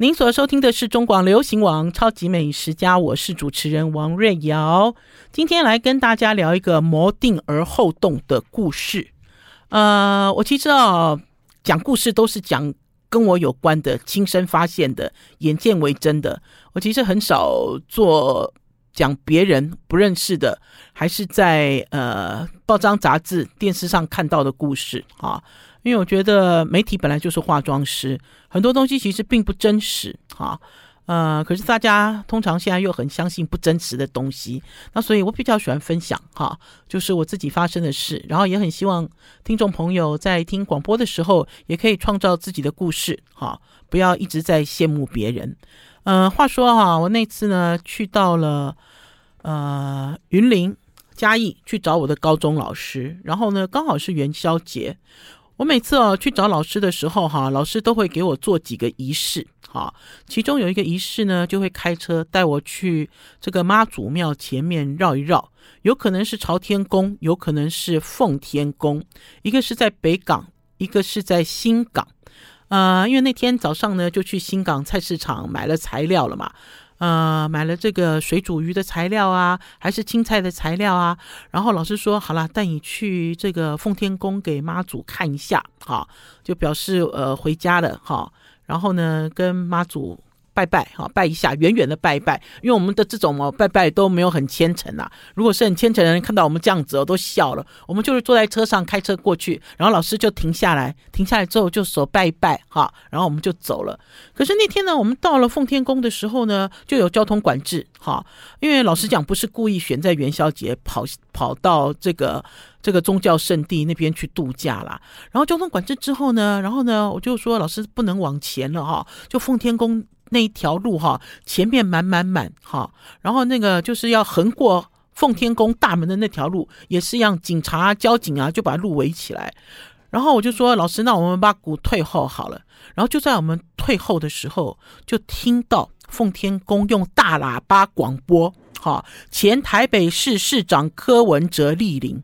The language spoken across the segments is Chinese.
您所收听的是中广流行网《超级美食家》，我是主持人王瑞瑶。今天来跟大家聊一个谋定而后动的故事。呃，我其实哦，讲故事都是讲跟我有关的、亲身发现的、眼见为真的。我其实很少做讲别人不认识的，还是在呃报章杂志、电视上看到的故事啊。因为我觉得媒体本来就是化妆师，很多东西其实并不真实，哈，呃，可是大家通常现在又很相信不真实的东西，那所以我比较喜欢分享，哈，就是我自己发生的事，然后也很希望听众朋友在听广播的时候，也可以创造自己的故事，哈，不要一直在羡慕别人。呃，话说哈，我那次呢去到了呃云林嘉义去找我的高中老师，然后呢刚好是元宵节。我每次哦去找老师的时候，哈，老师都会给我做几个仪式，哈，其中有一个仪式呢，就会开车带我去这个妈祖庙前面绕一绕，有可能是朝天宫，有可能是奉天宫，一个是在北港，一个是在新港，呃，因为那天早上呢就去新港菜市场买了材料了嘛。呃，买了这个水煮鱼的材料啊，还是青菜的材料啊。然后老师说，好了，带你去这个奉天宫给妈祖看一下，哈，就表示呃回家了，哈。然后呢，跟妈祖。拜拜哈，拜一下，远远的拜一拜，因为我们的这种哦拜拜都没有很虔诚呐。如果是很虔诚的人，看到我们这样子哦，都笑了。我们就是坐在车上开车过去，然后老师就停下来，停下来之后就手拜一拜哈，然后我们就走了。可是那天呢，我们到了奉天宫的时候呢，就有交通管制哈，因为老实讲不是故意选在元宵节跑跑到这个这个宗教圣地那边去度假啦。然后交通管制之后呢，然后呢，我就说老师不能往前了哈，就奉天宫。那一条路哈，前面满满满哈，然后那个就是要横过奉天宫大门的那条路，也是一样，警察、交警啊就把路围起来。然后我就说：“老师，那我们把鼓退后好了。”然后就在我们退后的时候，就听到奉天宫用大喇叭广播：“哈，前台北市市长柯文哲莅临。”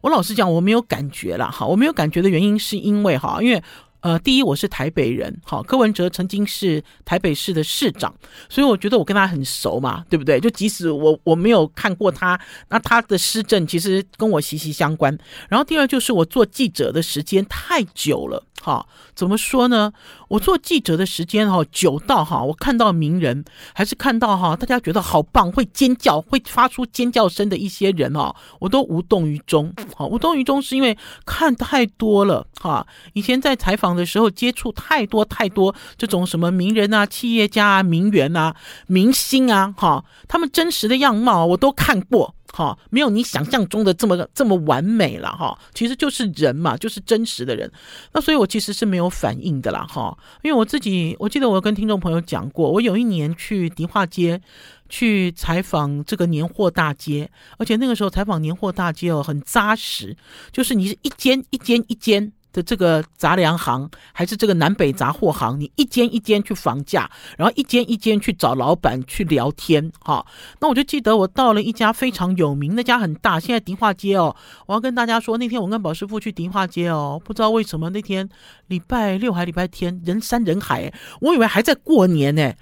我老实讲，我没有感觉了哈，我没有感觉的原因是因为哈，因为。呃，第一，我是台北人，好，柯文哲曾经是台北市的市长，所以我觉得我跟他很熟嘛，对不对？就即使我我没有看过他，那他的施政其实跟我息息相关。然后第二就是我做记者的时间太久了。好，怎么说呢？我做记者的时间哈久到哈，我看到名人，还是看到哈大家觉得好棒，会尖叫，会发出尖叫声的一些人哦，我都无动于衷。好，无动于衷是因为看太多了哈。以前在采访的时候接触太多太多这种什么名人啊、企业家啊、名媛啊、明星啊，哈，他们真实的样貌我都看过。哈，没有你想象中的这么这么完美了哈，其实就是人嘛，就是真实的人。那所以我其实是没有反应的啦哈，因为我自己我记得我跟听众朋友讲过，我有一年去迪化街去采访这个年货大街，而且那个时候采访年货大街哦很扎实，就是你是一间一间一间。的这个杂粮行还是这个南北杂货行，你一间一间去访价，然后一间一间去找老板去聊天，哈。那我就记得我到了一家非常有名，那家很大，现在迪化街哦。我要跟大家说，那天我跟宝师傅去迪化街哦，不知道为什么那天礼拜六还礼拜天人山人海，我以为还在过年呢。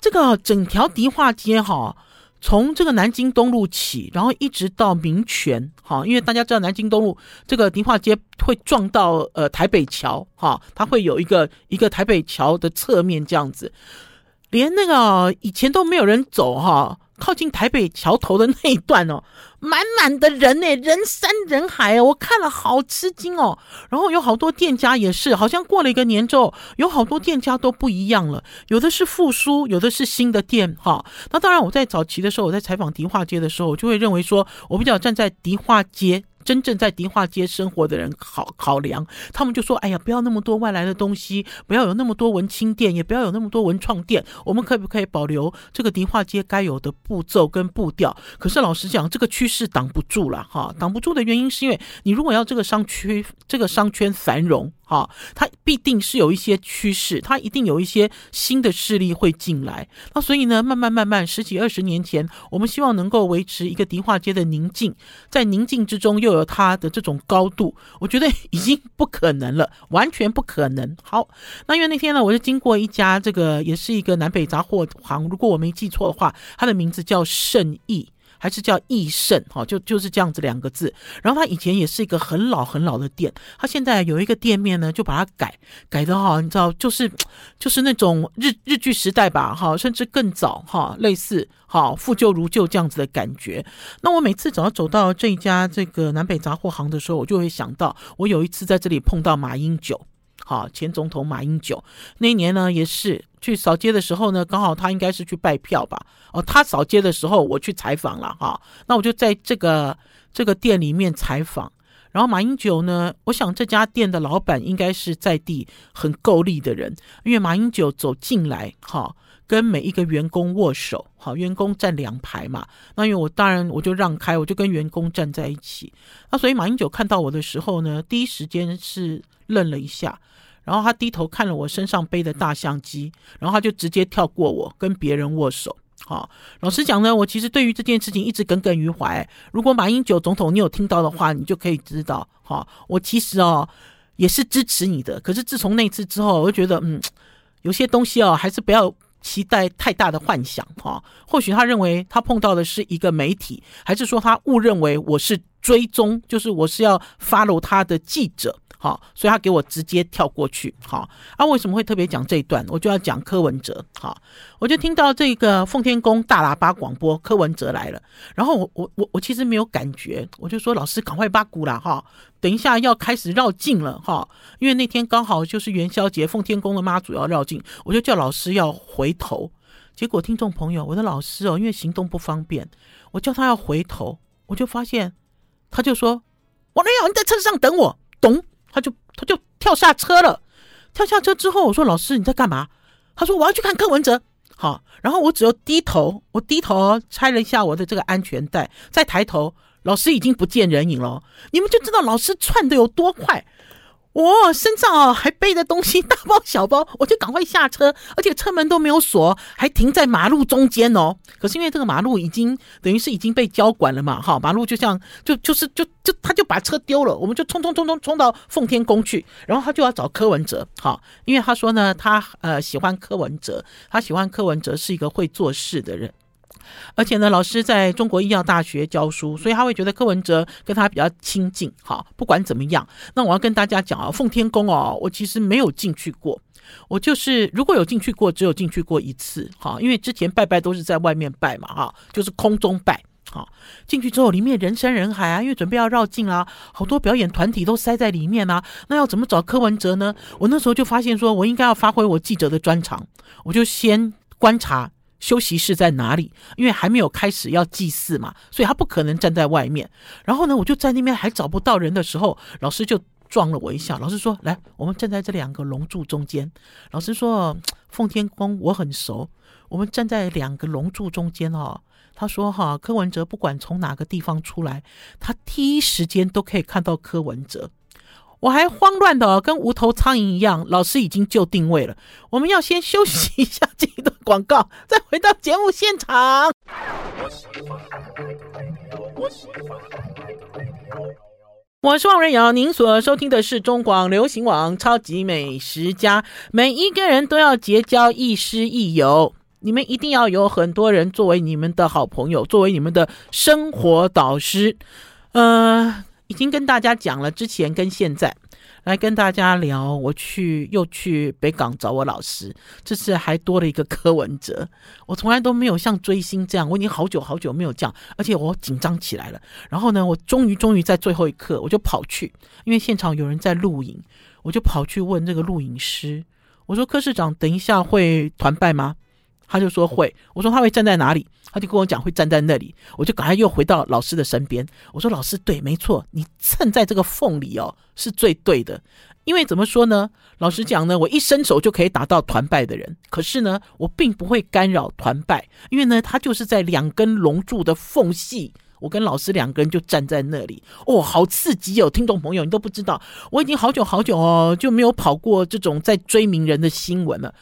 这个整条迪化街哈。从这个南京东路起，然后一直到民权，哈，因为大家知道南京东路这个迪化街会撞到呃台北桥，哈，它会有一个一个台北桥的侧面这样子，连那个以前都没有人走，哈。靠近台北桥头的那一段哦，满满的人呢，人山人海哦，我看了好吃惊哦。然后有好多店家也是，好像过了一个年之后，有好多店家都不一样了，有的是复苏，有的是新的店哈。那当然，我在早期的时候，我在采访迪化街的时候，我就会认为说，我比较站在迪化街。真正在迪化街生活的人考考量，他们就说：“哎呀，不要那么多外来的东西，不要有那么多文青店，也不要有那么多文创店。我们可不可以保留这个迪化街该有的步骤跟步调？”可是老实讲，这个趋势挡不住了哈，挡不住的原因是因为你如果要这个商区、这个商圈繁荣。好，它必定是有一些趋势，它一定有一些新的势力会进来。那所以呢，慢慢慢慢，十几二十年前，我们希望能够维持一个迪化街的宁静，在宁静之中又有它的这种高度，我觉得 已经不可能了，完全不可能。好，那因为那天呢，我是经过一家这个也是一个南北杂货行，如果我没记错的话，它的名字叫圣意。还是叫益盛，哈，就就是这样子两个字。然后他以前也是一个很老很老的店，他现在有一个店面呢，就把它改改的哈，你知道，就是就是那种日日据时代吧，哈，甚至更早哈，类似哈复旧如旧这样子的感觉。那我每次只要走到这一家这个南北杂货行的时候，我就会想到，我有一次在这里碰到马英九。好，前总统马英九那一年呢，也是去扫街的时候呢，刚好他应该是去拜票吧。哦，他扫街的时候，我去采访了哈。那我就在这个这个店里面采访。然后马英九呢，我想这家店的老板应该是在地很够力的人，因为马英九走进来，哈，跟每一个员工握手，好，员工站两排嘛。那因为我当然我就让开，我就跟员工站在一起。那所以马英九看到我的时候呢，第一时间是愣了一下。然后他低头看了我身上背的大相机，然后他就直接跳过我，跟别人握手。好，老实讲呢，我其实对于这件事情一直耿耿于怀。如果马英九总统你有听到的话，你就可以知道，哈，我其实哦也是支持你的。可是自从那次之后，我就觉得，嗯，有些东西哦还是不要期待太大的幻想，哈。或许他认为他碰到的是一个媒体，还是说他误认为我是追踪，就是我是要 follow 他的记者。好，所以他给我直接跳过去。好，啊，为什么会特别讲这一段？我就要讲柯文哲。好，我就听到这个奉天宫大喇叭广播，柯文哲来了。然后我我我我其实没有感觉，我就说老师赶快把鼓了哈，等一下要开始绕境了哈，因为那天刚好就是元宵节，奉天宫的妈祖要绕境，我就叫老师要回头。结果听众朋友，我的老师哦，因为行动不方便，我叫他要回头，我就发现他就说王瑞瑶，你在车上等我，懂？他就他就跳下车了，跳下车之后，我说：“老师你在干嘛？”他说：“我要去看柯文哲。”好，然后我只有低头，我低头拆了一下我的这个安全带，再抬头，老师已经不见人影了。你们就知道老师窜的有多快。我身上哦还背着东西，大包小包，我就赶快下车，而且车门都没有锁，还停在马路中间哦。可是因为这个马路已经等于是已经被交管了嘛，哈，马路就像就就是就就他就把车丢了，我们就冲冲冲冲冲到奉天宫去，然后他就要找柯文哲，哈，因为他说呢，他呃喜欢柯文哲，他喜欢柯文哲是一个会做事的人。而且呢，老师在中国医药大学教书，所以他会觉得柯文哲跟他比较亲近。好，不管怎么样，那我要跟大家讲啊，奉天宫哦，我其实没有进去过，我就是如果有进去过，只有进去过一次。好，因为之前拜拜都是在外面拜嘛，哈，就是空中拜。好，进去之后里面人山人海啊，因为准备要绕境啊，好多表演团体都塞在里面啊。那要怎么找柯文哲呢？我那时候就发现说，我应该要发挥我记者的专长，我就先观察。休息室在哪里？因为还没有开始要祭祀嘛，所以他不可能站在外面。然后呢，我就在那边还找不到人的时候，老师就撞了我一下。老师说：“来，我们站在这两个龙柱中间。”老师说：“奉天宫我很熟，我们站在两个龙柱中间哦。”他说：“哈，柯文哲不管从哪个地方出来，他第一时间都可以看到柯文哲。”我还慌乱的跟无头苍蝇一样，老师已经就定位了。我们要先休息一下这一段广告，再回到节目现场。我是王瑞瑶，您所收听的是中广流行网《超级美食家》。每一个人都要结交亦师亦友，你们一定要有很多人作为你们的好朋友，作为你们的生活导师。呃。已经跟大家讲了，之前跟现在来跟大家聊。我去又去北港找我老师，这次还多了一个柯文哲。我从来都没有像追星这样，我已经好久好久没有这样，而且我紧张起来了。然后呢，我终于终于在最后一刻，我就跑去，因为现场有人在录影，我就跑去问这个录影师，我说：“柯市长，等一下会团拜吗？”他就说会，我说他会站在哪里？他就跟我讲会站在那里，我就赶快又回到老师的身边。我说老师，对，没错，你蹭在这个缝里哦，是最对的。因为怎么说呢？老实讲呢，我一伸手就可以打到团拜的人，可是呢，我并不会干扰团拜，因为呢，他就是在两根龙柱的缝隙。我跟老师两个人就站在那里，哦，好刺激哦！听众朋友，你都不知道，我已经好久好久哦就没有跑过这种在追名人的新闻了。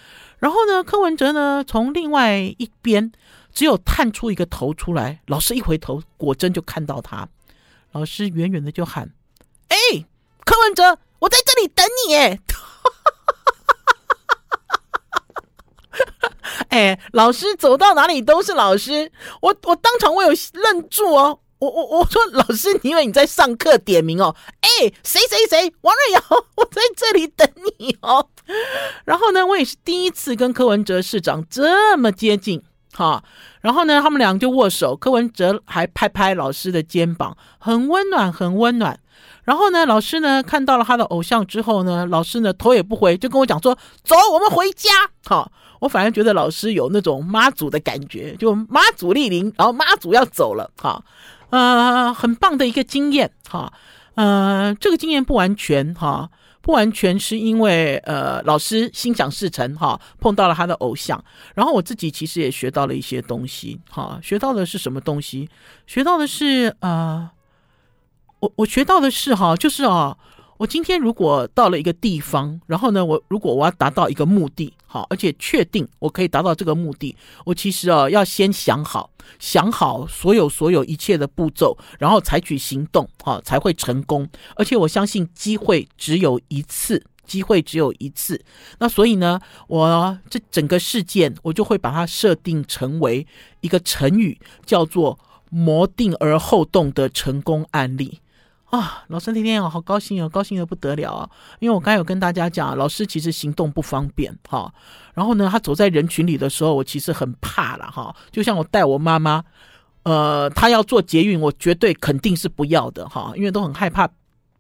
然后呢，柯文哲呢从另外一边只有探出一个头出来，老师一回头，果真就看到他，老师远远的就喊：“哎，柯文哲，我在这里等你！” 哎。老师走到哪里都是老师，我我当场我有愣住哦，我我我说老师，你以为你在上课点名哦？哎，谁谁谁，王瑞瑶，我在这里等你哦。然后呢，我也是第一次跟柯文哲市长这么接近，哈。然后呢，他们俩就握手，柯文哲还拍拍老师的肩膀，很温暖，很温暖。然后呢，老师呢看到了他的偶像之后呢，老师呢头也不回就跟我讲说：“走，我们回家。”好。我反而觉得老师有那种妈祖的感觉，就妈祖莅临，然后妈祖要走了，哈，呃，很棒的一个经验，哈，呃，这个经验不完全，哈，不完全是因为呃老师心想事成，哈，碰到了他的偶像，然后我自己其实也学到了一些东西，哈，学到的是什么东西？学到的是呃，我我学到的是哈，就是啊。我今天如果到了一个地方，然后呢，我如果我要达到一个目的，好，而且确定我可以达到这个目的，我其实啊要先想好，想好所有所有一切的步骤，然后采取行动，好，才会成功。而且我相信机会只有一次，机会只有一次。那所以呢，我这整个事件，我就会把它设定成为一个成语，叫做“谋定而后动”的成功案例。啊，老师那天哦，好高兴哦，高兴的不得了啊！因为我刚才有跟大家讲，老师其实行动不方便哈。然后呢，他走在人群里的时候，我其实很怕了哈。就像我带我妈妈，呃，她要做捷运，我绝对肯定是不要的哈，因为都很害怕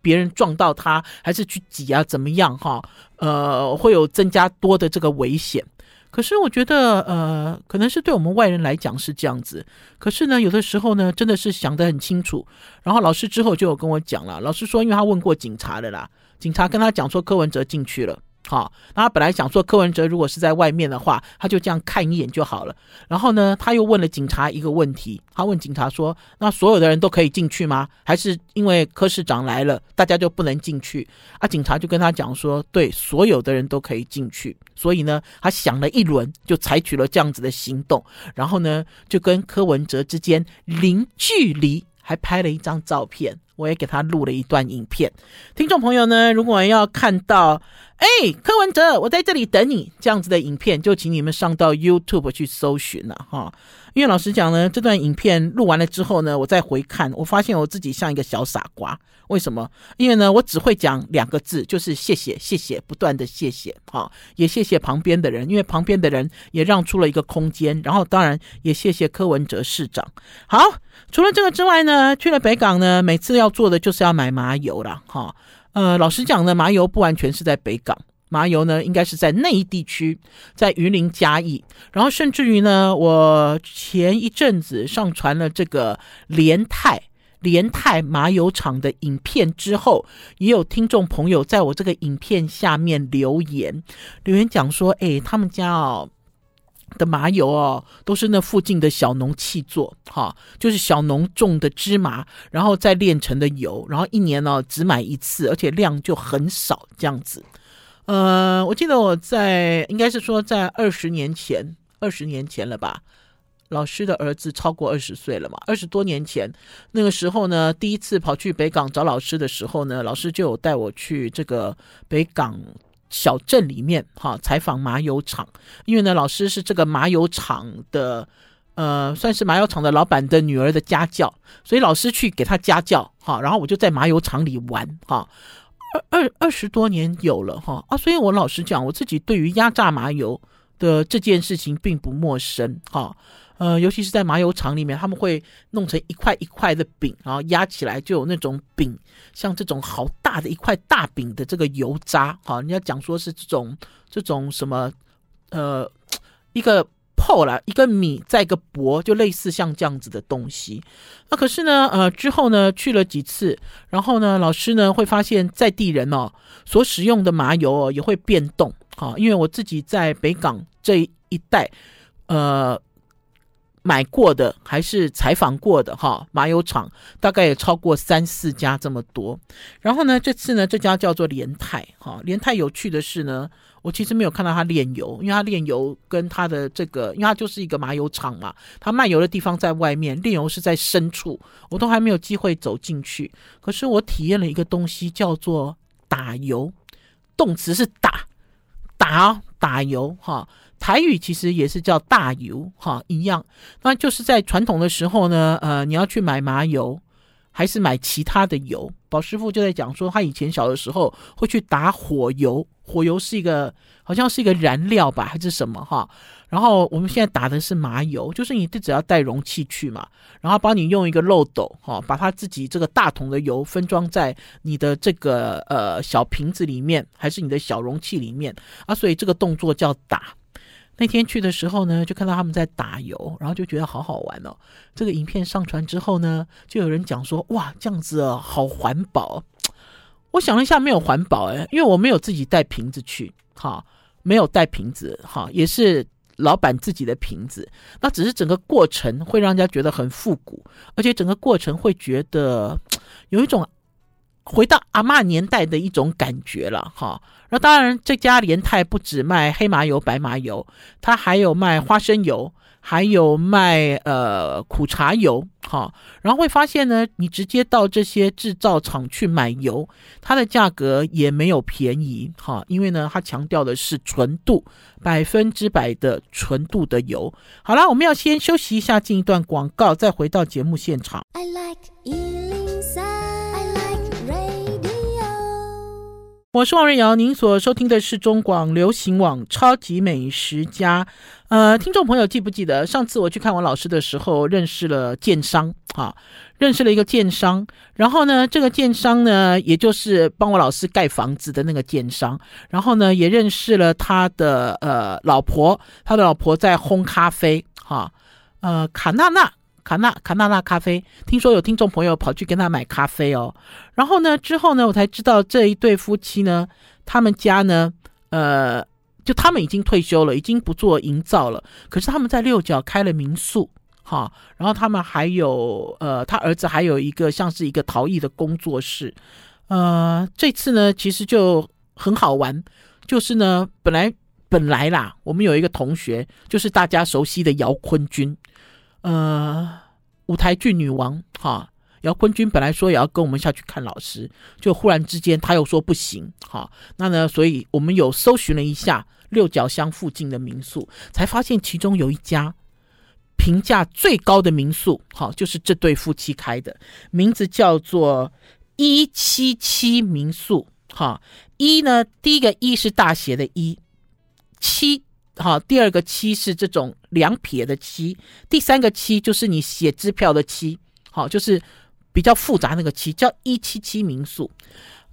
别人撞到她，还是去挤啊，怎么样哈？呃，会有增加多的这个危险。可是我觉得，呃，可能是对我们外人来讲是这样子。可是呢，有的时候呢，真的是想得很清楚。然后老师之后就有跟我讲了，老师说，因为他问过警察的啦，警察跟他讲说柯文哲进去了。好，那他本来想说柯文哲如果是在外面的话，他就这样看一眼就好了。然后呢，他又问了警察一个问题，他问警察说：“那所有的人都可以进去吗？还是因为柯市长来了，大家就不能进去？”啊，警察就跟他讲说：“对，所有的人都可以进去。”所以呢，他想了一轮，就采取了这样子的行动。然后呢，就跟柯文哲之间零距离，还拍了一张照片。我也给他录了一段影片。听众朋友呢，如果要看到，哎，柯文哲，我在这里等你，这样子的影片，就请你们上到 YouTube 去搜寻了哈。因为老实讲呢，这段影片录完了之后呢，我再回看，我发现我自己像一个小傻瓜。为什么？因为呢，我只会讲两个字，就是谢谢，谢谢，不断的谢谢，哈，也谢谢旁边的人，因为旁边的人也让出了一个空间。然后当然也谢谢柯文哲市长。好，除了这个之外呢，去了北港呢，每次要做的就是要买麻油了，哈。呃，老实讲呢，麻油不完全是在北港，麻油呢应该是在内地区，在云林嘉义，然后甚至于呢，我前一阵子上传了这个联泰联泰麻油厂的影片之后，也有听众朋友在我这个影片下面留言，留言讲说，哎，他们家哦。的麻油哦，都是那附近的小农气作，哈，就是小农种的芝麻，然后再炼成的油，然后一年呢只买一次，而且量就很少，这样子。呃，我记得我在应该是说在二十年前，二十年前了吧，老师的儿子超过二十岁了嘛，二十多年前那个时候呢，第一次跑去北港找老师的时候呢，老师就有带我去这个北港。小镇里面，哈，采访麻油厂，因为呢，老师是这个麻油厂的，呃，算是麻油厂的老板的女儿的家教，所以老师去给他家教，哈，然后我就在麻油厂里玩，哈，二二二十多年有了，哈啊，所以我老实讲，我自己对于压榨麻油的这件事情并不陌生，哈。呃，尤其是在麻油厂里面，他们会弄成一块一块的饼，然后压起来就有那种饼，像这种好大的一块大饼的这个油渣，哈，人家讲说是这种这种什么，呃，一个泡了一个米再一个薄，就类似像这样子的东西。那可是呢，呃，之后呢去了几次，然后呢，老师呢会发现在地人哦所使用的麻油哦也会变动，好，因为我自己在北港这一带，呃。买过的还是采访过的哈，麻油厂大概也超过三四家这么多。然后呢，这次呢，这家叫做联泰哈，联泰有趣的是呢，我其实没有看到他炼油，因为他炼油跟他的这个，因为他就是一个麻油厂嘛，他卖油的地方在外面，炼油是在深处，我都还没有机会走进去。可是我体验了一个东西，叫做打油，动词是打，打打油哈。台语其实也是叫大油哈，一样。那就是在传统的时候呢，呃，你要去买麻油，还是买其他的油？宝师傅就在讲说，他以前小的时候会去打火油，火油是一个好像是一个燃料吧，还是什么哈？然后我们现在打的是麻油，就是你只要带容器去嘛，然后帮你用一个漏斗哈，把它自己这个大桶的油分装在你的这个呃小瓶子里面，还是你的小容器里面啊？所以这个动作叫打。那天去的时候呢，就看到他们在打油，然后就觉得好好玩哦。这个影片上传之后呢，就有人讲说：“哇，这样子啊，好环保。”我想了一下，没有环保诶，因为我没有自己带瓶子去，哈，没有带瓶子，哈，也是老板自己的瓶子。那只是整个过程会让人家觉得很复古，而且整个过程会觉得 有一种。回到阿嬷年代的一种感觉了哈，那当然这家联泰不止卖黑麻油、白麻油，它还有卖花生油，还有卖呃苦茶油哈。然后会发现呢，你直接到这些制造厂去买油，它的价格也没有便宜哈，因为呢，它强调的是纯度，百分之百的纯度的油。好了，我们要先休息一下，进一段广告，再回到节目现场。I like 我是王瑞瑶，您所收听的是中广流行网《超级美食家》。呃，听众朋友记不记得上次我去看我老师的时候，认识了建商啊，认识了一个建商。然后呢，这个建商呢，也就是帮我老师盖房子的那个建商。然后呢，也认识了他的呃老婆，他的老婆在烘咖啡，哈，呃，卡娜娜。卡纳卡纳纳咖啡，听说有听众朋友跑去跟他买咖啡哦。然后呢，之后呢，我才知道这一对夫妻呢，他们家呢，呃，就他们已经退休了，已经不做营造了。可是他们在六角开了民宿，哈。然后他们还有，呃，他儿子还有一个像是一个陶艺的工作室。呃，这次呢，其实就很好玩，就是呢，本来本来啦，我们有一个同学，就是大家熟悉的姚坤君。呃，舞台剧女王哈，姚坤君本来说也要跟我们下去看老师，就忽然之间他又说不行哈。那呢，所以我们有搜寻了一下六角乡附近的民宿，才发现其中有一家评价最高的民宿，哈，就是这对夫妻开的，名字叫做一七七民宿哈。一呢，第一个一是大写的一，七。好，第二个七是这种两撇的七，第三个七就是你写支票的七，好，就是比较复杂那个七，叫一七七民宿。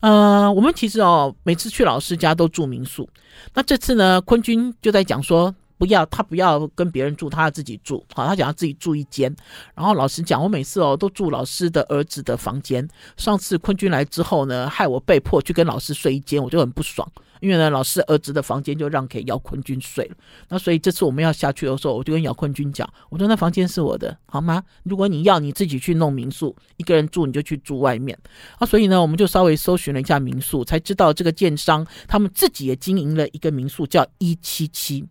呃，我们其实哦，每次去老师家都住民宿，那这次呢，坤君就在讲说，不要他不要跟别人住，他要自己住，好，他想要自己住一间。然后老师讲，我每次哦都住老师的儿子的房间，上次坤君来之后呢，害我被迫去跟老师睡一间，我就很不爽。因为呢，老师儿子的房间就让给姚坤军睡了。那所以这次我们要下去的时候，我就跟姚坤军讲，我说那房间是我的，好吗？如果你要你自己去弄民宿，一个人住你就去住外面。啊，所以呢，我们就稍微搜寻了一下民宿，才知道这个建商他们自己也经营了一个民宿，叫一七七。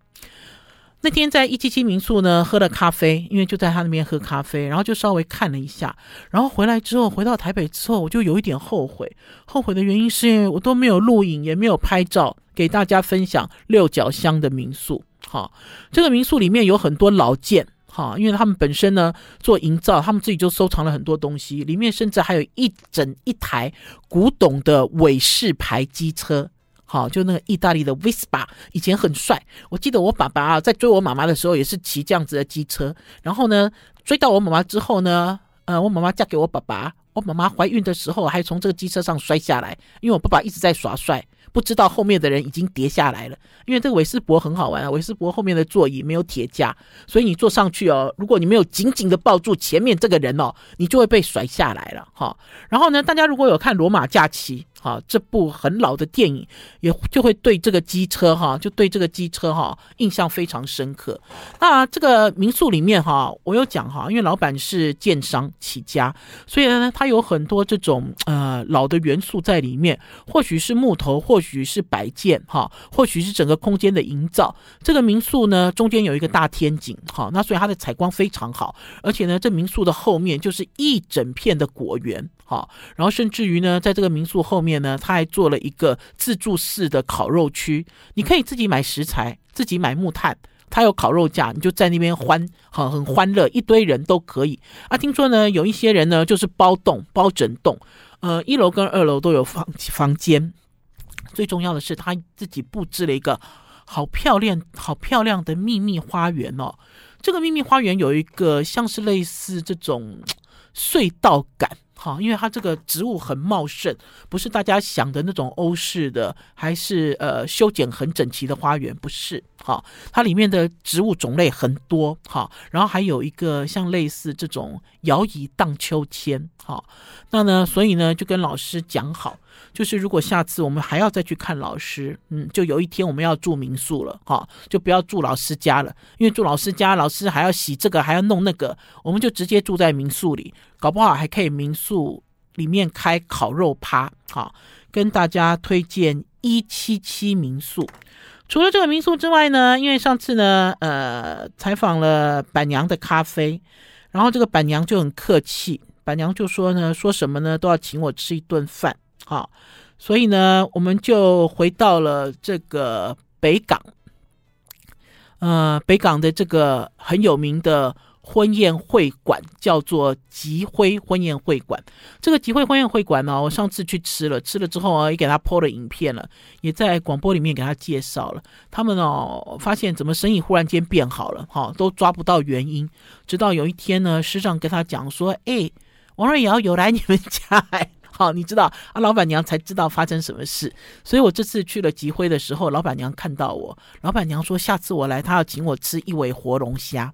那天在一七七民宿呢，喝了咖啡，因为就在他那边喝咖啡，然后就稍微看了一下，然后回来之后，回到台北之后，我就有一点后悔。后悔的原因是因为我都没有录影，也没有拍照给大家分享六角乡的民宿。哈，这个民宿里面有很多老件，哈，因为他们本身呢做营造，他们自己就收藏了很多东西，里面甚至还有一整一台古董的伟士牌机车。好，就那个意大利的 Vespa，以前很帅。我记得我爸爸啊，在追我妈妈的时候，也是骑这样子的机车。然后呢，追到我妈妈之后呢，呃，我妈妈嫁给我爸爸，我妈妈怀孕的时候还从这个机车上摔下来，因为我爸爸一直在耍帅。不知道后面的人已经跌下来了，因为这个韦斯伯很好玩啊。韦斯伯后面的座椅没有铁架，所以你坐上去哦，如果你没有紧紧的抱住前面这个人哦，你就会被甩下来了哈。然后呢，大家如果有看《罗马假期》好，这部很老的电影也就会对这个机车哈，就对这个机车哈印象非常深刻。那这个民宿里面哈，我有讲哈，因为老板是建商起家，所以呢，它有很多这种呃老的元素在里面，或许是木头，或许是摆件哈，或许是整个空间的营造。这个民宿呢，中间有一个大天井哈，那所以它的采光非常好，而且呢，这民宿的后面就是一整片的果园。好，然后甚至于呢，在这个民宿后面呢，他还做了一个自助式的烤肉区，你可以自己买食材，自己买木炭，他有烤肉架，你就在那边欢，很很欢乐，一堆人都可以。啊，听说呢，有一些人呢，就是包栋，包整栋，呃，一楼跟二楼都有房房间。最重要的是，他自己布置了一个好漂亮、好漂亮的秘密花园哦。这个秘密花园有一个像是类似这种 隧道感。好，因为它这个植物很茂盛，不是大家想的那种欧式的，还是呃修剪很整齐的花园，不是。哈，它里面的植物种类很多。哈，然后还有一个像类似这种摇椅荡秋千。哈，那呢，所以呢，就跟老师讲好。就是如果下次我们还要再去看老师，嗯，就有一天我们要住民宿了，哈，就不要住老师家了，因为住老师家，老师还要洗这个，还要弄那个，我们就直接住在民宿里，搞不好还可以民宿里面开烤肉趴，好，跟大家推荐一七七民宿。除了这个民宿之外呢，因为上次呢，呃，采访了板娘的咖啡，然后这个板娘就很客气，板娘就说呢，说什么呢，都要请我吃一顿饭。好，所以呢，我们就回到了这个北港，呃，北港的这个很有名的婚宴会馆，叫做吉辉婚宴会馆。这个吉辉婚宴会馆呢，我上次去吃了，吃了之后啊，也给他 po 了影片了，也在广播里面给他介绍了。他们哦，发现怎么生意忽然间变好了，哈，都抓不到原因。直到有一天呢，师长跟他讲说：“哎，王瑞瑶有来你们家哎。”好，你知道啊，老板娘才知道发生什么事，所以我这次去了集会的时候，老板娘看到我，老板娘说下次我来，她要请我吃一尾活龙虾。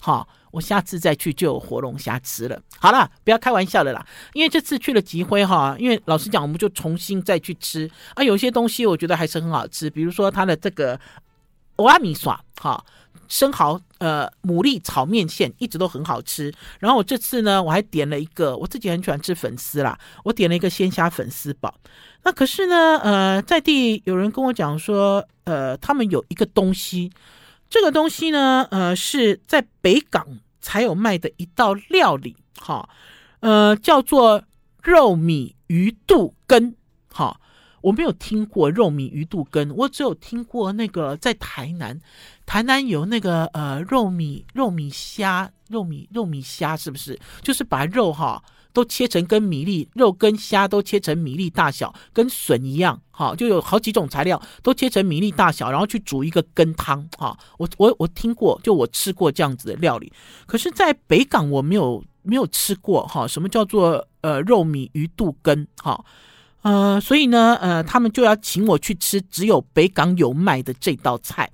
好，我下次再去就有活龙虾吃了。好了，不要开玩笑了啦，因为这次去了集会哈，因为老实讲，我们就重新再去吃啊，有些东西我觉得还是很好吃，比如说它的这个欧阿米耍，哈。生蚝呃牡蛎炒面线一直都很好吃，然后我这次呢，我还点了一个，我自己很喜欢吃粉丝啦，我点了一个鲜虾粉丝堡。那可是呢，呃，在地有人跟我讲说，呃，他们有一个东西，这个东西呢，呃，是在北港才有卖的一道料理，哈，呃，叫做肉米鱼肚羹，哈。我没有听过肉米鱼肚羹，我只有听过那个在台南，台南有那个呃肉米肉米虾肉米肉米虾是不是？就是把肉哈都切成跟米粒肉跟虾都切成米粒大小，跟笋一样哈，就有好几种材料都切成米粒大小，然后去煮一个羹汤哈。我我我听过，就我吃过这样子的料理，可是，在北港我没有没有吃过哈。什么叫做呃肉米鱼肚羹哈？呃，所以呢，呃，他们就要请我去吃只有北港有卖的这道菜。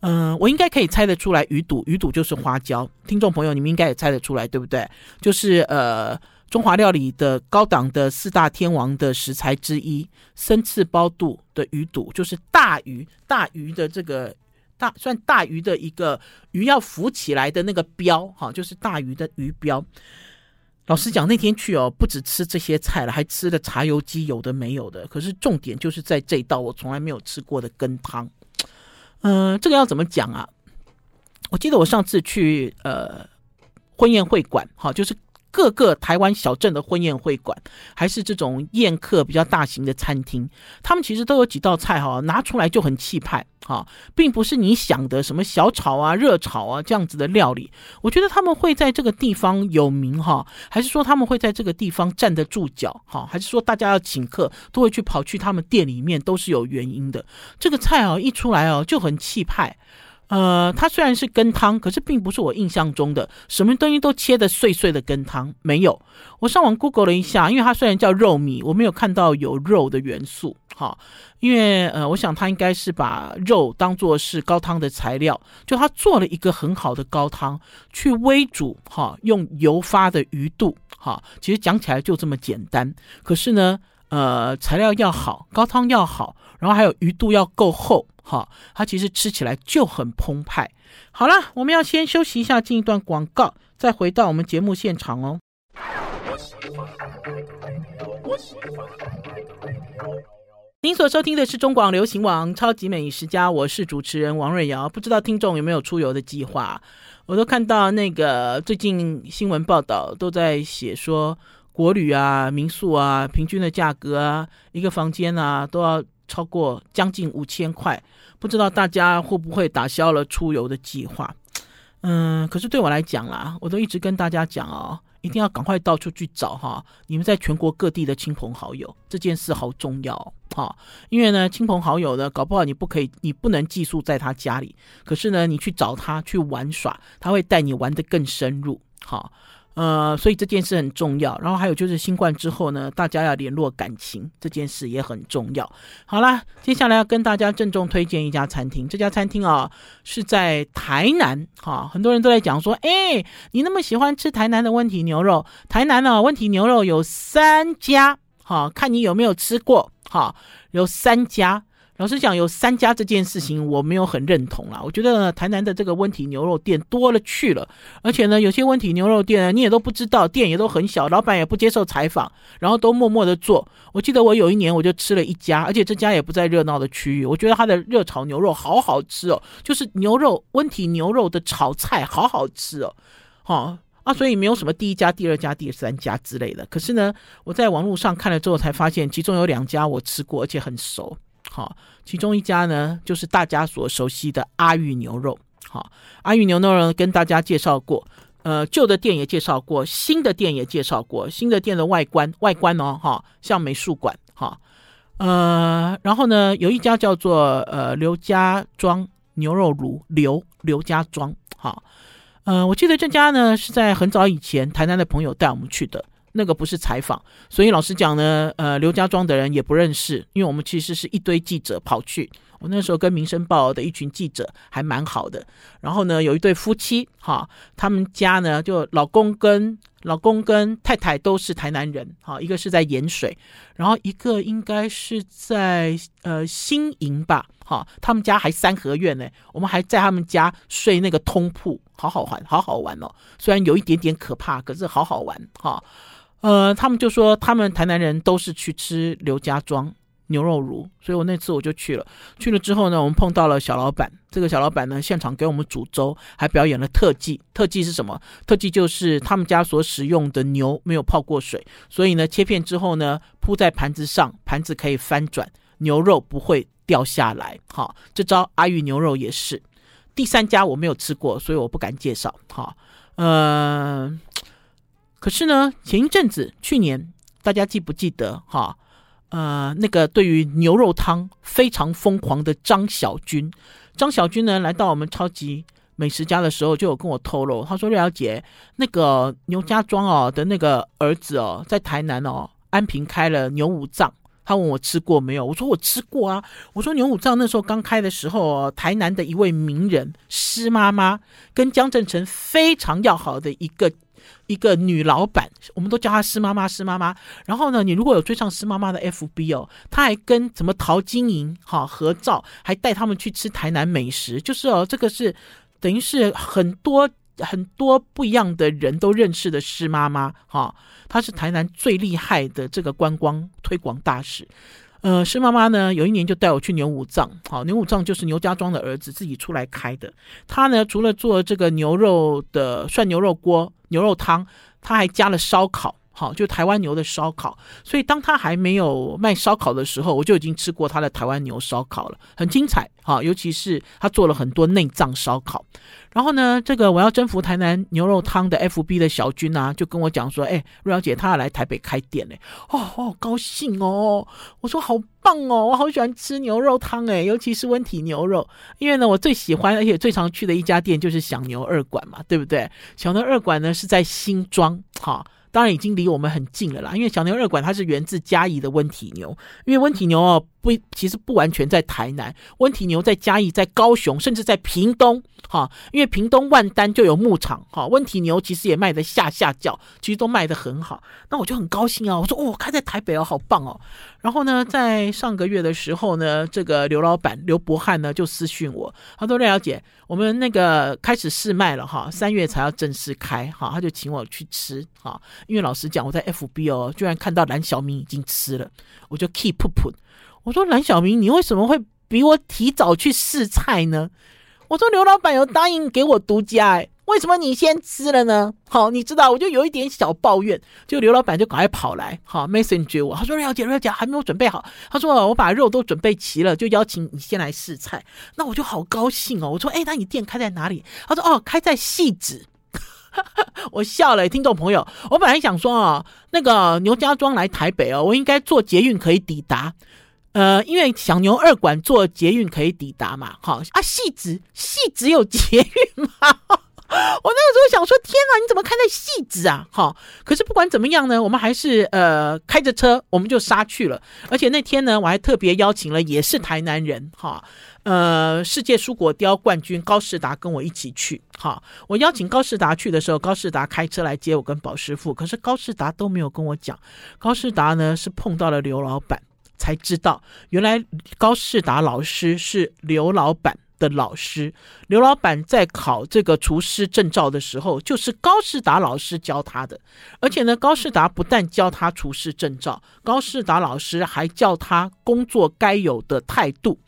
嗯、我应该可以猜得出来，鱼肚，鱼肚就是花椒。听众朋友，你们应该也猜得出来，对不对？就是呃，中华料理的高档的四大天王的食材之一，生刺包肚的鱼肚，就是大鱼，大鱼的这个大算大鱼的一个鱼要浮起来的那个标，哈，就是大鱼的鱼标。老实讲，那天去哦，不止吃这些菜了，还吃了茶油鸡，有的没有的。可是重点就是在这道我从来没有吃过的羹汤。嗯、呃，这个要怎么讲啊？我记得我上次去呃婚宴会馆，好，就是。各个台湾小镇的婚宴会馆，还是这种宴客比较大型的餐厅，他们其实都有几道菜哈，拿出来就很气派哈，并不是你想的什么小炒啊、热炒啊这样子的料理。我觉得他们会在这个地方有名哈，还是说他们会在这个地方站得住脚哈，还是说大家要请客都会去跑去他们店里面，都是有原因的。这个菜啊一出来哦就很气派。呃，它虽然是羹汤，可是并不是我印象中的什么东西都切得碎碎的羹汤，没有。我上网 Google 了一下，因为它虽然叫肉米，我没有看到有肉的元素，哈。因为呃，我想它应该是把肉当做是高汤的材料，就它做了一个很好的高汤去微煮，哈，用油发的鱼肚，哈。其实讲起来就这么简单，可是呢。呃，材料要好，高汤要好，然后还有鱼肚要够厚，哈，它其实吃起来就很澎湃。好了，我们要先休息一下，进一段广告，再回到我们节目现场哦。您所收听的是中广流行网《超级美食家》，我是主持人王瑞瑶。不知道听众有没有出游的计划？我都看到那个最近新闻报道都在写说，国旅啊、民宿啊，平均的价格啊，一个房间啊，都要超过将近五千块。不知道大家会不会打消了出游的计划？嗯，可是对我来讲啦，我都一直跟大家讲哦。一定要赶快到处去找哈！你们在全国各地的亲朋好友，这件事好重要哈。因为呢，亲朋好友呢，搞不好你不可以，你不能寄宿在他家里，可是呢，你去找他去玩耍，他会带你玩得更深入哈。呃，所以这件事很重要。然后还有就是新冠之后呢，大家要联络感情，这件事也很重要。好啦，接下来要跟大家郑重推荐一家餐厅。这家餐厅啊，是在台南哈，很多人都在讲说，哎，你那么喜欢吃台南的温体牛肉，台南呢，温体牛肉有三家，哈，看你有没有吃过，哈，有三家。老实讲，有三家这件事情我没有很认同啦。我觉得台南的这个温体牛肉店多了去了，而且呢，有些温体牛肉店呢，你也都不知道，店也都很小，老板也不接受采访，然后都默默的做。我记得我有一年我就吃了一家，而且这家也不在热闹的区域。我觉得它的热炒牛肉好好吃哦，就是牛肉温体牛肉的炒菜好好吃哦，好啊，所以没有什么第一家、第二家、第三家之类的。可是呢，我在网络上看了之后才发现，其中有两家我吃过，而且很熟。好，其中一家呢，就是大家所熟悉的阿裕牛肉。好，阿裕牛肉呢，跟大家介绍过，呃，旧的店也介绍过，新的店也介绍过。新的店的外观，外观哦，哈，像美术馆，哈，呃，然后呢，有一家叫做呃刘家庄牛肉炉，刘刘家庄，哈，呃，我记得这家呢是在很早以前台南的朋友带我们去的。那个不是采访，所以老实讲呢，呃，刘家庄的人也不认识，因为我们其实是一堆记者跑去。我那时候跟《民生报》的一群记者还蛮好的。然后呢，有一对夫妻，哈，他们家呢就老公跟老公跟太太都是台南人，哈，一个是在盐水，然后一个应该是在呃新营吧，哈，他们家还三合院呢，我们还在他们家睡那个通铺，好好玩，好好玩哦。虽然有一点点可怕，可是好好玩，哈。呃，他们就说他们台南人都是去吃刘家庄牛肉炉，所以我那次我就去了。去了之后呢，我们碰到了小老板。这个小老板呢，现场给我们煮粥，还表演了特技。特技是什么？特技就是他们家所使用的牛没有泡过水，所以呢，切片之后呢，铺在盘子上，盘子可以翻转，牛肉不会掉下来。好，这招阿裕牛肉也是。第三家我没有吃过，所以我不敢介绍。好，呃。可是呢，前一阵子，去年大家记不记得哈？呃，那个对于牛肉汤非常疯狂的张小军，张小军呢来到我们超级美食家的时候，就有跟我透露，他说：“瑞瑶姐，那个牛家庄哦的那个儿子哦，在台南哦安平开了牛五脏，他问我吃过没有？我说我吃过啊。我说牛五脏那时候刚开的时候，台南的一位名人施妈妈跟江振成非常要好的一个。”一个女老板，我们都叫她施妈妈，施妈妈。然后呢，你如果有追上施妈妈的 FB 哦，她还跟什么陶晶莹哈合照，还带他们去吃台南美食。就是哦，这个是等于是很多很多不一样的人都认识的施妈妈哈。她是台南最厉害的这个观光推广大使。呃，施妈妈呢，有一年就带我去牛五藏，好，牛五藏就是牛家庄的儿子自己出来开的。他呢，除了做这个牛肉的涮牛肉锅、牛肉汤，他还加了烧烤。好，就台湾牛的烧烤，所以当他还没有卖烧烤的时候，我就已经吃过他的台湾牛烧烤了，很精彩。好，尤其是他做了很多内脏烧烤。然后呢，这个我要征服台南牛肉汤的 FB 的小军啊，就跟我讲说，哎，瑞瑶姐，她要来台北开店嘞，哦，好高兴哦。我说好棒哦，我好喜欢吃牛肉汤哎，尤其是温体牛肉，因为呢，我最喜欢而且最常去的一家店就是响牛二馆嘛，对不对？小牛二馆呢是在新庄，哈。当然已经离我们很近了啦。因为小牛二馆它是源自嘉义的温体牛，因为温体牛哦不，其实不完全在台南，温体牛在嘉义、在高雄，甚至在屏东。哈，因为屏东万丹就有牧场，哈，温体牛其实也卖的下下轿，其实都卖的很好。那我就很高兴啊，我说哦，开在台北哦，好棒哦。然后呢，在上个月的时候呢，这个刘老板刘伯汉呢就私讯我，他说：“廖小姐，我们那个开始试卖了哈，三月才要正式开哈。”他就请我去吃哈，因为老实讲，我在 FB 哦，居然看到蓝小明已经吃了，我就 keep 噗噗。我说蓝小明，你为什么会比我提早去试菜呢？我说刘老板有答应给我独家，哎，为什么你先吃了呢？好，你知道，我就有一点小抱怨，就刘老板就赶快跑来，好，message 我，他说廖姐，廖姐还没有准备好，他说我把肉都准备齐了，就邀请你先来试菜，那我就好高兴哦，我说，哎，那你店开在哪里？他说，哦，开在戏子，我笑了，听众朋友，我本来想说啊，那个牛家庄来台北哦，我应该坐捷运可以抵达。呃，因为小牛二馆坐捷运可以抵达嘛，好啊，戏子戏子有捷运吗？我那个时候想说，天啊，你怎么开在汐止啊？好，可是不管怎么样呢，我们还是呃开着车，我们就杀去了。而且那天呢，我还特别邀请了也是台南人，哈，呃，世界蔬果雕冠军高世达跟我一起去。哈，我邀请高世达去的时候，高世达开车来接我跟宝师傅，可是高世达都没有跟我讲，高世达呢是碰到了刘老板。才知道，原来高世达老师是刘老板的老师。刘老板在考这个厨师证照的时候，就是高世达老师教他的。而且呢，高世达不但教他厨师证照，高世达老师还教他工作该有的态度。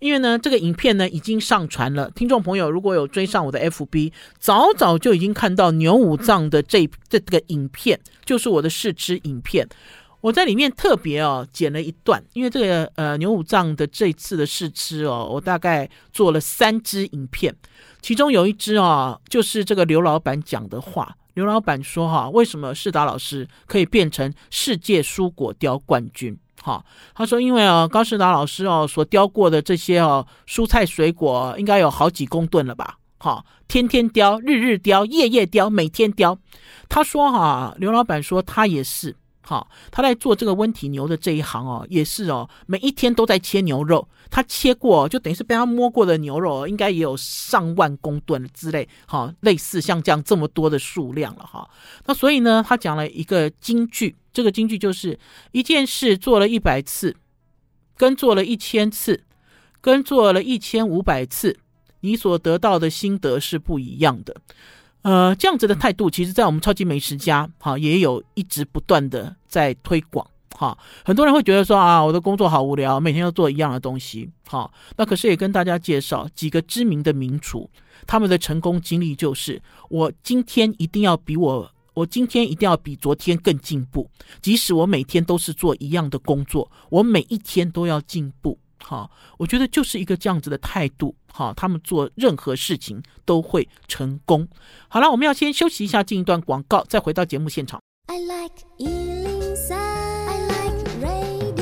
因为呢，这个影片呢已经上传了，听众朋友如果有追上我的 FB，早早就已经看到牛五脏的这这个影片，就是我的试吃影片。我在里面特别哦剪了一段，因为这个呃牛五藏的这次的试吃哦，我大概做了三支影片，其中有一支哦就是这个刘老板讲的话。刘老板说哈，为什么世达老师可以变成世界蔬果雕冠军？哈，他说因为啊高世达老师哦所雕过的这些哦蔬菜水果应该有好几公吨了吧？哈，天天雕，日日雕，夜夜雕，每天雕。他说哈，刘老板说他也是。好，他在做这个温体牛的这一行哦，也是哦，每一天都在切牛肉。他切过，就等于是被他摸过的牛肉，应该也有上万公吨之类。好，类似像这样这么多的数量了哈。那所以呢，他讲了一个金句，这个金句就是一件事做了一百次，跟做了一千次，跟做了一千五百次，你所得到的心得是不一样的。呃，这样子的态度，其实，在我们超级美食家哈，也有一直不断的在推广哈。很多人会觉得说啊，我的工作好无聊，每天都做一样的东西。好，那可是也跟大家介绍几个知名的名厨，他们的成功经历就是：我今天一定要比我，我今天一定要比昨天更进步。即使我每天都是做一样的工作，我每一天都要进步。好，我觉得就是一个这样子的态度。好，他们做任何事情都会成功。好了，我们要先休息一下，进一段广告，再回到节目现场。I like 103, I like radio。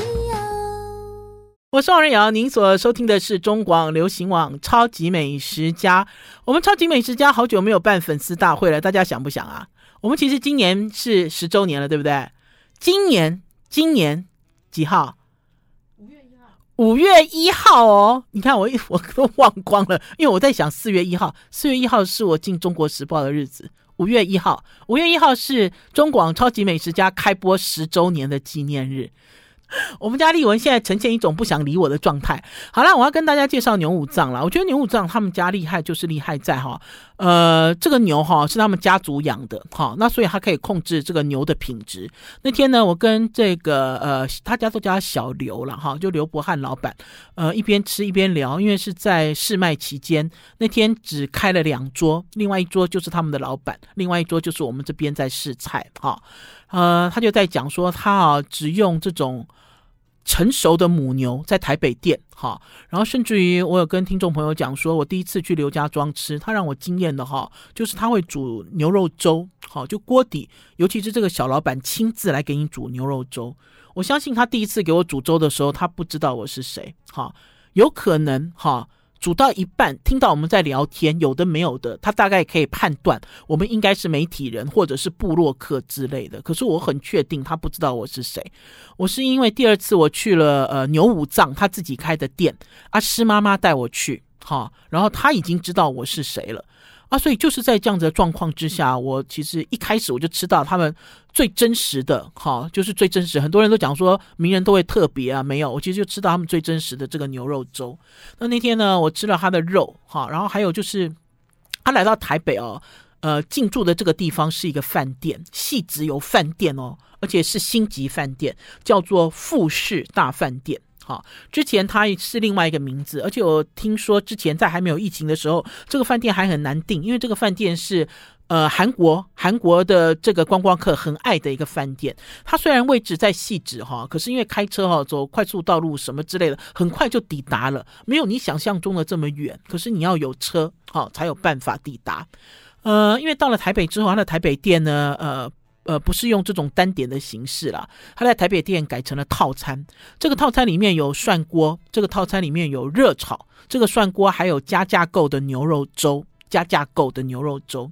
我是王瑞瑶，您所收听的是中广流行网《超级美食家》。我们《超级美食家》好久没有办粉丝大会了，大家想不想啊？我们其实今年是十周年了，对不对？今年，今年几号？五月一号哦，你看我一我都忘光了，因为我在想四月一号，四月一号是我进中国时报的日子。五月一号，五月一号是中广超级美食家开播十周年的纪念日。我们家丽文现在呈现一种不想理我的状态。好了，我要跟大家介绍牛五脏了。我觉得牛五脏他们家厉害，就是厉害在哈，呃，这个牛哈是他们家族养的哈，那所以他可以控制这个牛的品质。那天呢，我跟这个呃，他家都叫小刘了哈，就刘伯汉老板，呃，一边吃一边聊，因为是在试卖期间，那天只开了两桌，另外一桌就是他们的老板，另外一桌就是我们这边在试菜哈。呃，他就在讲说，他啊只用这种成熟的母牛在台北店，哈，然后甚至于我有跟听众朋友讲说，我第一次去刘家庄吃，他让我惊艳的哈，就是他会煮牛肉粥，好，就锅底，尤其是这个小老板亲自来给你煮牛肉粥，我相信他第一次给我煮粥的时候，他不知道我是谁，哈，有可能哈。煮到一半，听到我们在聊天，有的没有的，他大概可以判断我们应该是媒体人或者是部落客之类的。可是我很确定他不知道我是谁。我是因为第二次我去了呃牛五藏他自己开的店，阿诗妈妈带我去，哈，然后他已经知道我是谁了。啊，所以就是在这样子的状况之下，我其实一开始我就吃到他们最真实的，哈，就是最真实。很多人都讲说名人都会特别啊，没有，我其实就吃到他们最真实的这个牛肉粥。那那天呢，我吃了他的肉，哈，然后还有就是他来到台北哦，呃，进驻的这个地方是一个饭店，戏子有饭店哦，而且是星级饭店，叫做富士大饭店。好，之前它是另外一个名字，而且我听说之前在还没有疫情的时候，这个饭店还很难订，因为这个饭店是呃韩国韩国的这个观光客很爱的一个饭店。它虽然位置在汐止哈，可是因为开车哈走快速道路什么之类的，很快就抵达了，没有你想象中的这么远。可是你要有车哈才有办法抵达。呃，因为到了台北之后，它的台北店呢，呃。呃，不是用这种单点的形式啦，他在台北店改成了套餐。这个套餐里面有涮锅，这个套餐里面有热炒，这个涮锅还有加价购的牛肉粥，加价购的牛肉粥。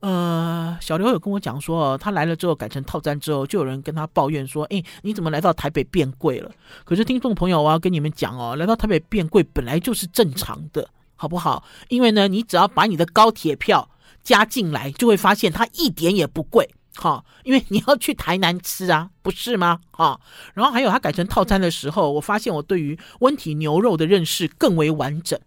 呃，小刘有跟我讲说，他来了之后改成套餐之后，就有人跟他抱怨说：“哎，你怎么来到台北变贵了？”可是听众朋友，我要跟你们讲哦，来到台北变贵本来就是正常的，好不好？因为呢，你只要把你的高铁票加进来，就会发现它一点也不贵。好，因为你要去台南吃啊，不是吗？哈，然后还有他改成套餐的时候，我发现我对于温体牛肉的认识更为完整。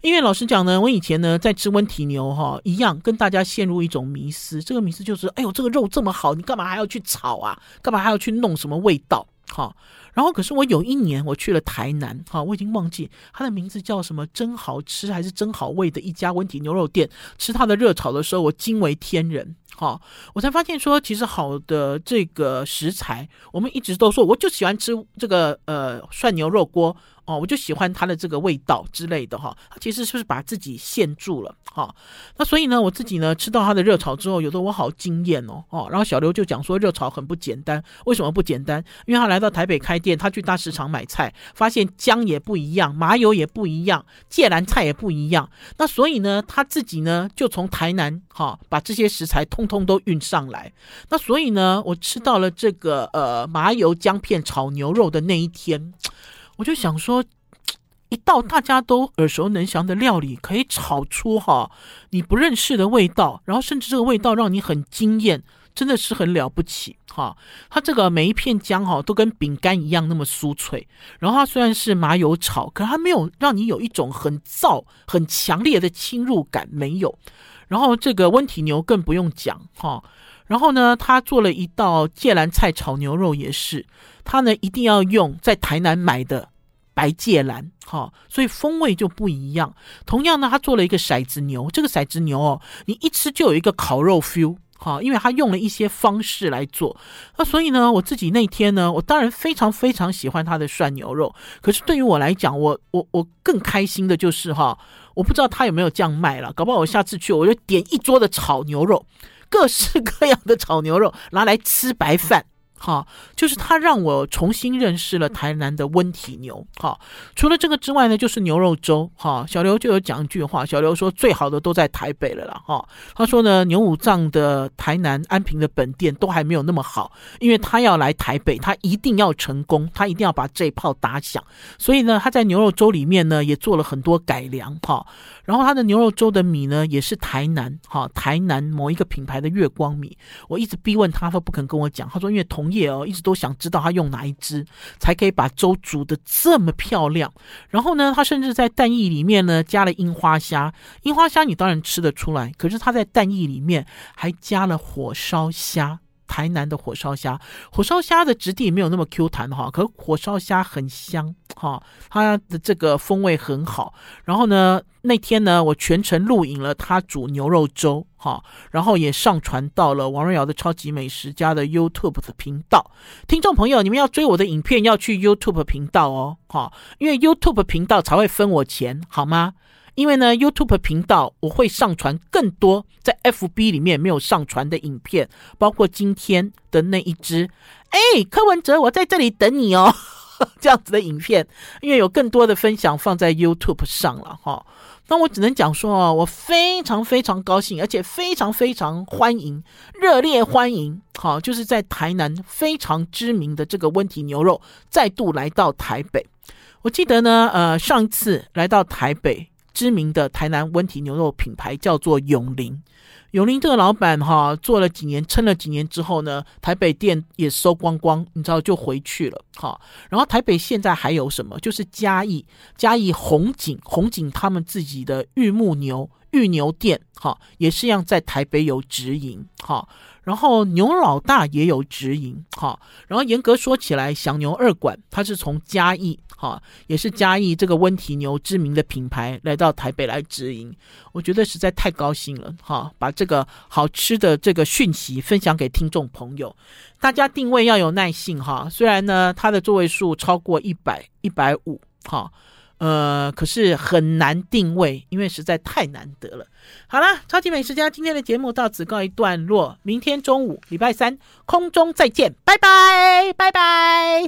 因为老实讲呢，我以前呢在吃温体牛哈，一样跟大家陷入一种迷思，这个迷思就是，哎呦，这个肉这么好，你干嘛还要去炒啊？干嘛还要去弄什么味道？哈，然后可是我有一年我去了台南，哈，我已经忘记它的名字叫什么，真好吃还是真好味的一家温体牛肉店，吃它的热炒的时候，我惊为天人。好，我才发现说，其实好的这个食材，我们一直都说，我就喜欢吃这个呃涮牛肉锅。哦，我就喜欢它的这个味道之类的哈，它其实是不是把自己限住了哈？那所以呢，我自己呢吃到它的热炒之后，有的我好惊艳哦哦。然后小刘就讲说，热炒很不简单，为什么不简单？因为他来到台北开店，他去大市场买菜，发现姜也不一样，麻油也不一样，芥蓝菜也不一样。那所以呢，他自己呢就从台南哈把这些食材通通都运上来。那所以呢，我吃到了这个呃麻油姜片炒牛肉的那一天。我就想说，一道大家都耳熟能详的料理，可以炒出哈你不认识的味道，然后甚至这个味道让你很惊艳，真的是很了不起哈。它这个每一片姜哈都跟饼干一样那么酥脆，然后它虽然是麻油炒，可是它没有让你有一种很燥、很强烈的侵入感，没有。然后这个温体牛更不用讲哈。然后呢，他做了一道芥兰菜炒牛肉，也是他呢一定要用在台南买的白芥兰，哈，所以风味就不一样。同样呢，他做了一个骰子牛，这个骰子牛哦，你一吃就有一个烤肉 feel，好，因为他用了一些方式来做。那所以呢，我自己那天呢，我当然非常非常喜欢他的涮牛肉。可是对于我来讲，我我我更开心的就是哈，我不知道他有没有这样卖了，搞不好我下次去我就点一桌的炒牛肉。各式各样的炒牛肉拿来吃白饭。好，就是他让我重新认识了台南的温体牛。好，除了这个之外呢，就是牛肉粥。哈，小刘就有讲一句话，小刘说最好的都在台北了啦。哈，他说呢，牛五藏的台南安平的本店都还没有那么好，因为他要来台北，他一定要成功，他一定要把这一炮打响。所以呢，他在牛肉粥里面呢也做了很多改良。哈，然后他的牛肉粥的米呢也是台南，哈，台南某一个品牌的月光米。我一直逼问他，他不肯跟我讲。他说因为同业哦，一直都想知道他用哪一支才可以把粥煮的这么漂亮。然后呢，他甚至在蛋液里面呢加了樱花虾。樱花虾你当然吃得出来，可是他在蛋液里面还加了火烧虾。台南的火烧虾，火烧虾的质地没有那么 Q 弹哈，可火烧虾很香哈，它的这个风味很好。然后呢，那天呢，我全程录影了他煮牛肉粥哈，然后也上传到了王瑞瑶的超级美食家的 YouTube 的频道。听众朋友，你们要追我的影片，要去 YouTube 频道哦哈，因为 YouTube 频道才会分我钱，好吗？因为呢，YouTube 频道我会上传更多在 FB 里面没有上传的影片，包括今天的那一支。哎，柯文哲，我在这里等你哦。这样子的影片，因为有更多的分享放在 YouTube 上了哈。那我只能讲说啊，我非常非常高兴，而且非常非常欢迎，热烈欢迎，好，就是在台南非常知名的这个温体牛肉再度来到台北。我记得呢，呃，上一次来到台北，知名的台南温体牛肉品牌叫做永林。永林这个老板哈，做了几年，撑了几年之后呢，台北店也收光光，你知道就回去了哈。然后台北现在还有什么？就是嘉义，嘉义红景，红景他们自己的玉木牛玉牛店哈，也是一样在台北有直营哈。然后牛老大也有直营哈。然后严格说起来，响牛二馆它是从嘉义。哈，也是嘉义这个温体牛知名的品牌来到台北来直营，我觉得实在太高兴了哈！把这个好吃的这个讯息分享给听众朋友，大家定位要有耐性哈。虽然呢，它的座位数超过一百、一百五，哈，呃，可是很难定位，因为实在太难得了。好啦，超级美食家今天的节目到此告一段落，明天中午礼拜三空中再见，拜拜，拜拜。